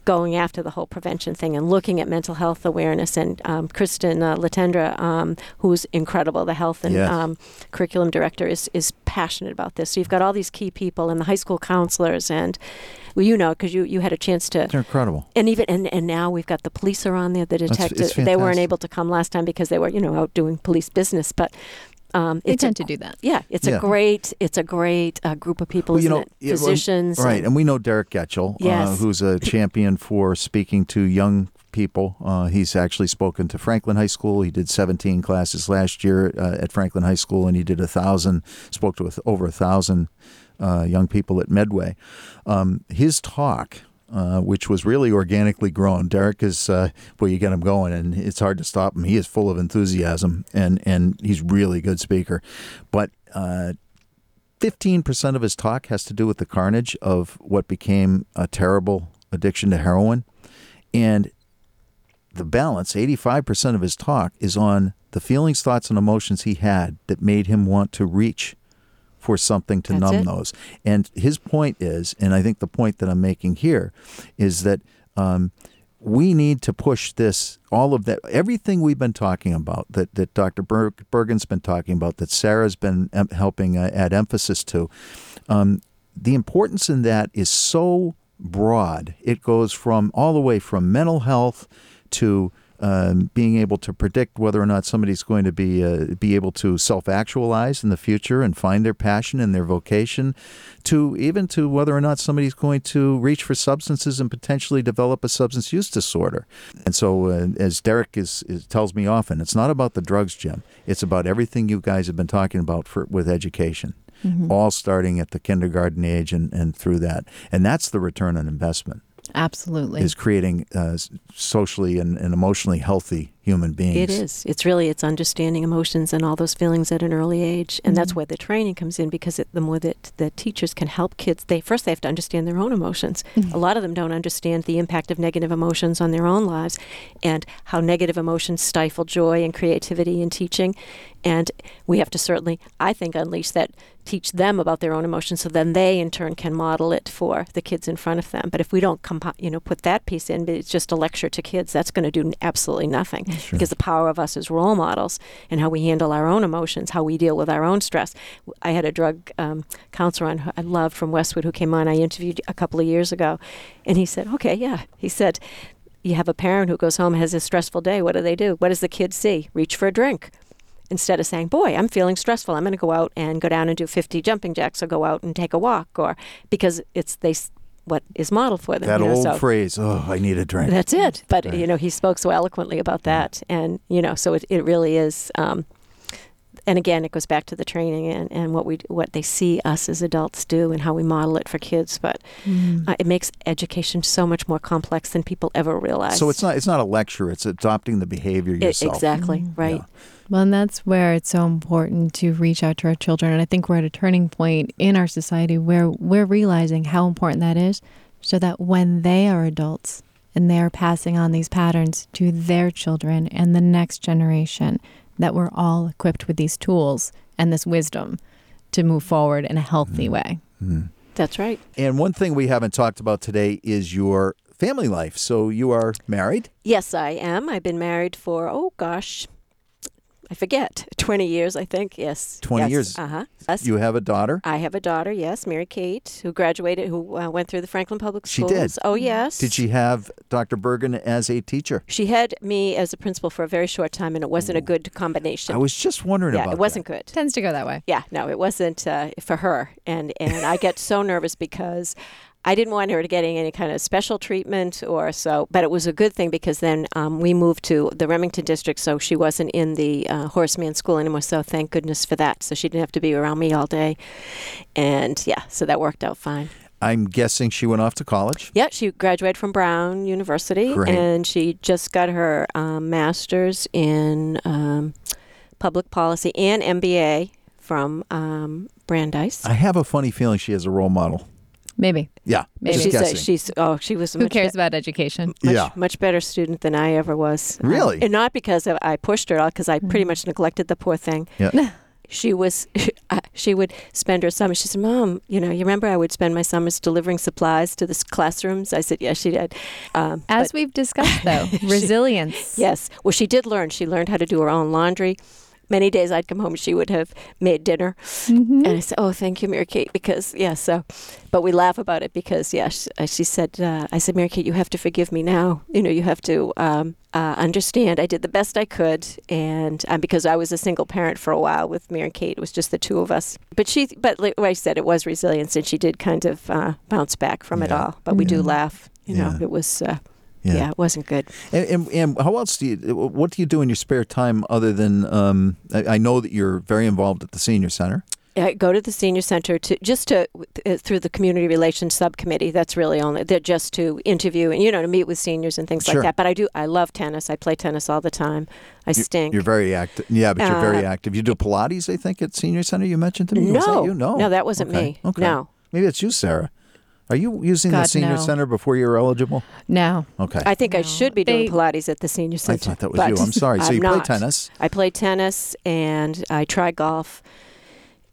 going after the whole prevention thing and looking at mental health awareness. And um, Kristen uh, Latendra, um, who's incredible, the health and yes. um, curriculum director, is is passionate about this. So you've got all these key people and the high school counselors and well, you know, because you, you had a chance to. They're incredible. And even and, and now we've got the police are on there. The detectives they weren't able to come last time because they were you know out doing police business, but um, they tend a, to do that. Yeah, it's yeah. a great it's a great uh, group of people, well, you know, it? Physicians, right? And, and, we know Derek Getchell, uh, yes. uh, who's a <coughs> champion for speaking to young people. Uh, he's actually spoken to Franklin High School. He did 17 classes last year uh, at Franklin High School, and he did a thousand. Spoke to over a thousand uh, young people at Medway. Um, his talk uh, which was really organically grown. Derek is, uh, you get him going, and it's hard to stop him. He is full of enthusiasm, and and he's really good speaker. But uh, fifteen percent of his talk has to do with the carnage of what became a terrible addiction to heroin, and the balance, eighty-five percent of his talk, is on the feelings, thoughts, and emotions he had that made him want to reach for something to That's numb it. those. And his point is, and I think the point that I'm making here is that um, we need to push this, all of that, everything we've been talking about, that, that Dr. Ber- Bergen's been talking about, that Sarah's been em- helping uh, add emphasis to. Um, the importance in that is so broad. It goes from all the way from mental health to um, being able to predict whether or not somebody's going to be uh, be able to self-actualize in the future and find their passion and their vocation, to even to whether or not somebody's going to reach for substances and potentially develop a substance use disorder. And so, uh, as Derek is, is tells me often, it's not about the drugs, Jim. It's about everything you guys have been talking about for with education all starting at the kindergarten age and, and through that. And that's the return on investment Absolutely. is creating uh, socially and, and emotionally healthy human beings. It is. It's really it's understanding emotions and all those feelings at an early age, and that's mm-hmm. where the training comes in because it, the more that the teachers can help kids, they first they have to understand their own emotions. Mm-hmm. A lot of them don't understand the impact of negative emotions on their own lives, and how negative emotions stifle joy and creativity in teaching. And we have to certainly, I think, unleash that, teach them about their own emotions, so then they in turn can model it for the kids in front of them. But if we don't, compo- you know, put that piece in, but it's just a lecture to kids, that's going to do absolutely nothing mm-hmm. Because the power of us as role models and how we handle our own emotions, how we deal with our own stress. I had a drug um, counselor on who I loved from Westwood who came on. I interviewed a couple of years ago, and he said, "Okay, yeah," he said. You have a parent who goes home has a stressful day. What do they do? What does the kid see? Reach for a drink instead of saying, "Boy, I'm feeling stressful. I'm going to go out and go down and do 50 jumping jacks, or go out and take a walk," or because it's they what is modeled for them. That you know, old so- phrase, oh, I need a drink. that's it. But Right. you know, he spoke so eloquently about that, and you know, so it, it really is. Um, and again, it goes back to the training and, and what we what they see us as adults do and how we model it for kids. But Mm. uh, it makes education so much more complex than people ever realize. so it's not it's not a lecture, it's adopting the behavior It- yourself. exactly right. Yeah. Well, and that's where it's so important to reach out to our children. And I think we're at a turning point in our society where we're realizing how important that is so that when they are adults and they are passing on these patterns to their children and the next generation, that we're all equipped with these tools and this wisdom to move forward in a healthy mm-hmm. way. Mm-hmm. That's right. And one thing we haven't talked about today is your family life. So you are married. Yes, I am. I've been married for oh gosh, I forget, twenty years, I think. Yes, 20 yes. years. Uh huh. Yes. You have a daughter. I have a daughter, yes, Mary Kate, who graduated, who uh, went through the Franklin Public Schools. She did. Oh, yes. Did she have Dr. Bergen as a teacher? She had me as a principal for a very short time, and it wasn't a good combination. I was just wondering yeah, about it It wasn't that. good. Tends to go that way. Yeah, no, it wasn't uh, for her, and and I get so nervous because I didn't want her to getting any kind of special treatment or so. But it was a good thing because then um, we moved to the Remington district, so she wasn't in the uh, Horace Mann school anymore. So thank goodness for that. So she didn't have to be around me all day, and yeah, so that worked out fine. I'm guessing she went off to college. Yeah, she graduated from Brown University, Great. and she just got her um, master's in um, public policy and MBA from um, Brandeis. I have a funny feeling she has a role model. Maybe. Yeah, Maybe. just she's, a, she's oh she was Who much cares be- about education? much, Yeah. much better student than I ever was. Um, Really? and not because of, I pushed her, because I pretty much neglected the poor thing. Yeah. <laughs> She was, <laughs> uh, she would spend her summers. She said, "Mom, you know, you remember I would spend my summers delivering supplies to the classrooms." I said, "Yes, she did." Um, As but- we've discussed, though, <laughs> resilience. Yes. Well, she did learn. She learned how to do her own laundry. Many days I'd come home she would have made dinner. Mhm. And I said, Oh, thank you, Mary Kate, because, yeah, so, but we laugh about it because, yeah, she, uh, she said, uh, I said, Mary Kate, you have to forgive me now. You know, you have to um, uh, understand I did the best I could. And um, because I was a single parent for a while with Mary Kate, it was just the two of us. But she, but like I said, it was resilience and she did kind of uh, bounce back from it all. But we do laugh. You know, Yeah. it was, uh, yeah. it wasn't good. And, and, and how else do you? What do you do in your spare time other than? Um, I, I know that you're very involved at the senior center. I go to the senior center to just to uh, through the community relations subcommittee. That's really only they're just to interview and you know to meet with seniors and things Sure. like that. But I do I love tennis. I play tennis all the time. I stink. You're very active. Yeah, but you're very Uh, active. You do Pilates, I think, at senior center. You mentioned to me. Was that no, you? No, no, that wasn't Okay. me. Okay. No, maybe it's you, Sarah. Are you using the senior no. center before you're eligible? No. Okay. I think I should be doing They- Pilates at the senior center. I center. thought that was you. I'm sorry. <laughs> So I'm you play tennis. I play tennis and I try golf.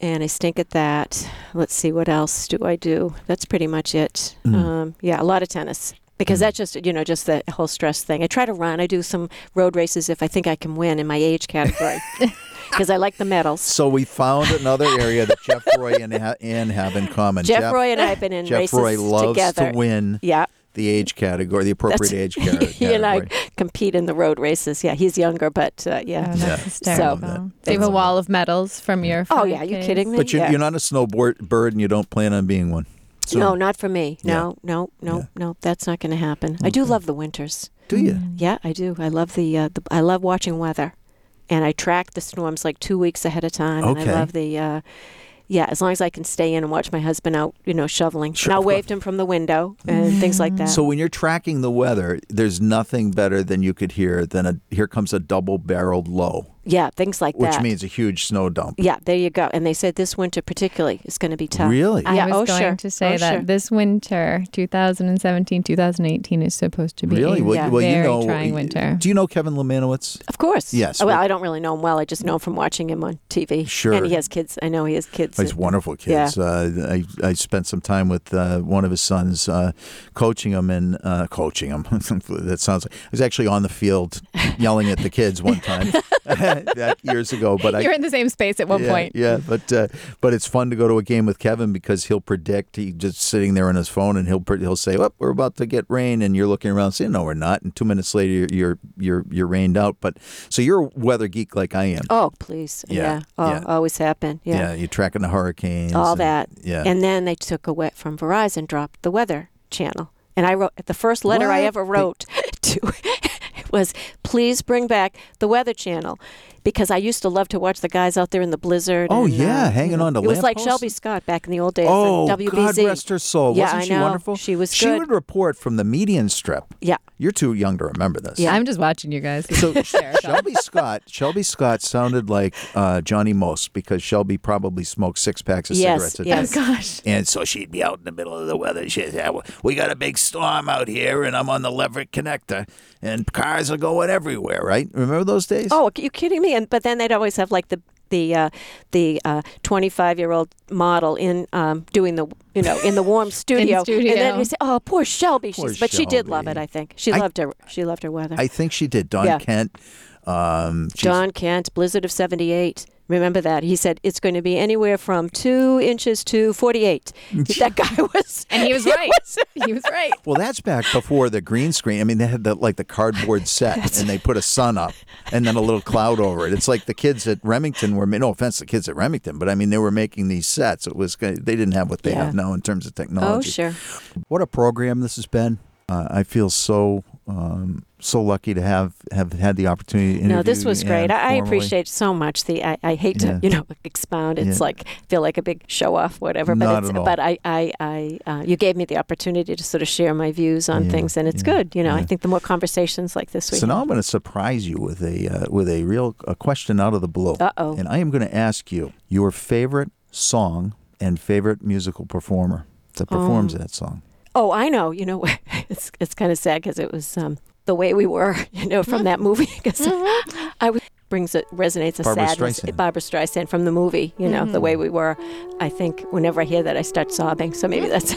and I stink at that. Let's see, what else do I do? That's pretty much it. Mm. Um, yeah, a lot of tennis. Because Mm. that's just, you know, just the whole stress thing. I try to run. I do some road races if I think I can win in my age category. <laughs> Because I like the medals. So we found another area that Jeff Roy and ha- Anne have in common. Jeff, Roy and I have been in Jeff races Roy loves together. to win Yeah, the age category, the appropriate That's- age <laughs> category. he and I compete in the road races. Yeah, he's younger, but uh, Oh, yeah. that's Yeah. hysterical. So- Do you have a wall of medals from your? Oh five yeah, you Ks? kidding me? But you, yeah. you're not a snowboard bird, and you don't plan on being one. So, no, not for me. Yeah. No, no, no, Yeah. no. That's not going to happen. I do love the winters. do you? Mm. Yeah, I do. I love the, uh, the I love watching weather, and I track the storms like two weeks ahead of time. And Okay. I love the. Uh, yeah, as long as I can stay in and watch my husband out, you know, shoveling. Sure, and I'll wave him from the window and things like that. So when you're tracking the weather, there's nothing better than you could hear than a here comes a double-barreled low, yeah, things like which that. Which means a huge snow dump. yeah, there you go. And they said this winter particularly is going to be tough. Really? I Yeah, was oh, going sure. to say Oh, that sure. this winter, 2017, 2018, is supposed to be Really? a Well, Yeah. well, you very know, trying winter. Do you know Kevin Lemanowicz? Of course. Yes, Oh, well, I don't really know him well. I just know him from watching him on TV. Sure. And he has kids. I know he has kids. He's wonderful kids. Uh, I I spent some time with uh, one of his sons, uh, coaching him and uh, coaching him. <laughs> that sounds. Like, I was actually on the field yelling at the kids one time <laughs> <laughs> <laughs> that years ago. But You're in the same space at one yeah, point. Yeah, but uh, but it's fun to go to a game with Kevin because he'll predict. He just sitting there on his phone and he'll he'll say, "Oh, we're about to get rain," and you're looking around saying, "No, we're not." And two minutes later, you're you're you're, you're rained out. But so you're a weather geek like I am. Oh, please. Yeah, Yeah. Oh, yeah. always happen. Yeah. you're tracking the hurricanes. All and- that. Yeah. And then they took away from Verizon, dropped the weather channel. And I wrote the first letter I What? ever They- wrote <laughs> to was please bring back the weather channel because I used to love to watch the guys out there in the blizzard. Oh, and, yeah, uh, hanging you know, on to It was like lampposts. Shelby Scott back in the old days. Oh, on WBZ. God rest her soul. Yeah, Wasn't I she know. wonderful? She was She would report from the median strip. Yeah. You're too young to remember this. Yeah. I'm just watching you guys. So <laughs> Shelby Scott, Shelby Scott sounded like uh, Johnny Most because Shelby probably smoked six packs of Yes, cigarettes a yes. day. Oh gosh. And so she'd be out in the middle of the weather. She'd say, "We got a big storm out here, and I'm on the Leverett connector, and cars are going everywhere." Right? Remember those days? Oh, are you kidding me? And but then they'd always have like the the uh, the twenty five year old model in um, doing the you know in the warm <laughs> studio. studio. And then you say, "Oh, poor Shelby." Poor She's, but she did love it. I think she I- loved her. She loved her weather. I think she did. Don Yeah. Kent. Um, John Kent, Blizzard of seventy eight. Remember that he said it's going to be anywhere from two inches to forty eight. <laughs> that guy was, <laughs> And he was <laughs> right. he was right. Well, that's back before the green screen. I mean, they had the, like the cardboard set, and they put a sun up, and then a little cloud over it. It's like the kids at Remington were. No offense, the kids at Remington, but I mean, they were making these sets. It was they didn't have what they Yeah. have now in terms of technology. Oh, sure. What a program this has been. Uh, I feel so um, so lucky to have have had the opportunity. To No, this was great. I, I appreciate so much the. I, I hate Yeah. to you know expound. It's Yeah. like feel like a big show off, whatever. But Not it's, at all. but I I, I uh, you gave me the opportunity to sort of share my views on Yeah, things, and it's good. You know, I think the more conversations like this we So now I'm going to surprise you with a uh, with a real a question out of the blue. Uh oh. And I am going to ask you your favorite song and favorite musical performer that performs Um, that song. Oh, I know. You know, <laughs> it's it's kind of sad because it was um, the way we were. <laughs> You know, from mm-hmm. that movie. Because mm-hmm. <laughs> I was brings it resonates a Barbra sadness. Streisand. Barbra Streisand from the movie. You know, the way mm-hmm. we were. I think whenever I hear that, I start sobbing. So maybe that's.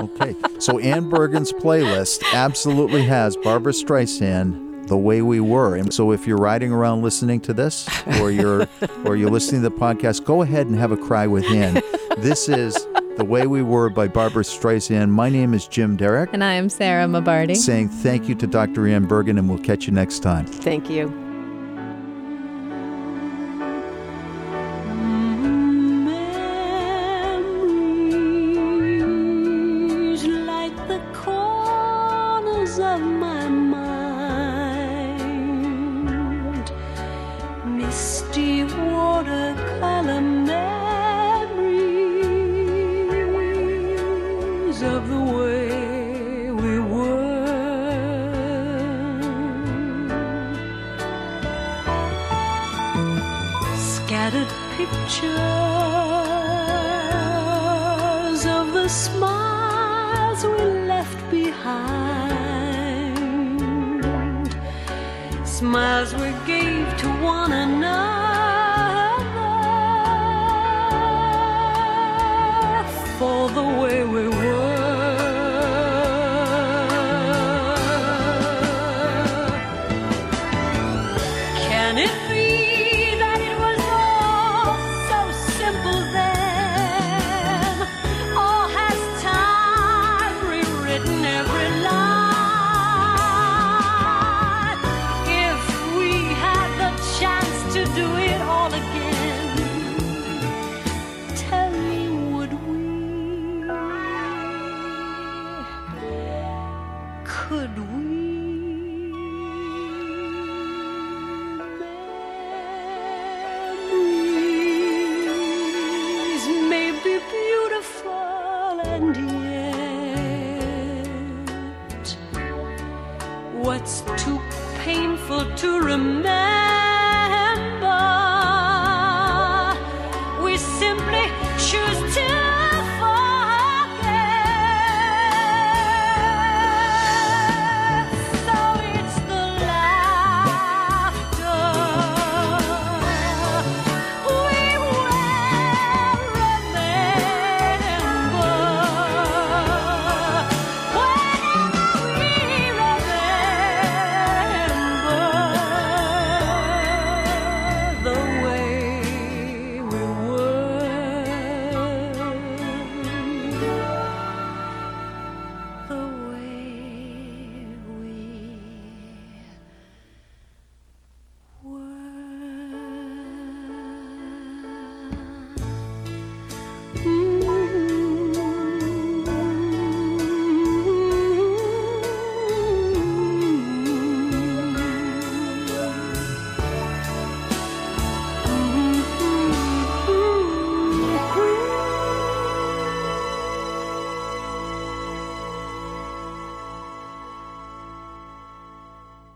Okay. so Anne Bergen's playlist absolutely has Barbra Streisand, The Way We Were. And so if you're riding around listening to this or you're or you're listening to the podcast, go ahead and have a cry with Anne. This is The Way We Were by Barbra Streisand. My name is Jim Derrick. And I am Sarah Mabardi. Saying thank you to Dr. Anne Bergen, and we'll catch you next time. Thank you.